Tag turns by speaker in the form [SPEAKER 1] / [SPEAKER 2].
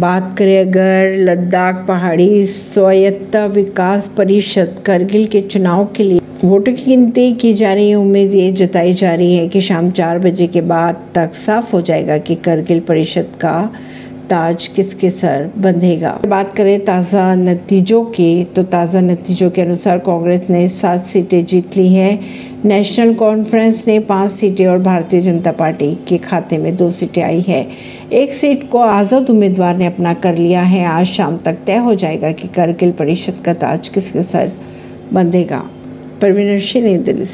[SPEAKER 1] बात करें अगर लद्दाख पहाड़ी स्वायत्ता विकास परिषद करगिल के चुनाव के लिए वोटों की गिनती की जा रही है, उम्मीद ये जताई जा रही है कि शाम चार बजे के बाद तक साफ़ हो जाएगा कि करगिल परिषद का ताज किसके सर बंधेगा? बात करें ताज़ा नतीजों की तो ताज़ा नतीजों के अनुसार कांग्रेस ने सात सीटें जीत ली हैं। नेशनल कॉन्फ्रेंस ने पाँच सीटें और भारतीय जनता पार्टी के खाते में दो सीटें आई है। एक सीट को आज़ाद उम्मीदवार ने अपना कर लिया है। आज शाम तक तय हो जाएगा कि करगिल परिषद का ताज किसके सर बंधेगा। परवीन सिंह दिल्ली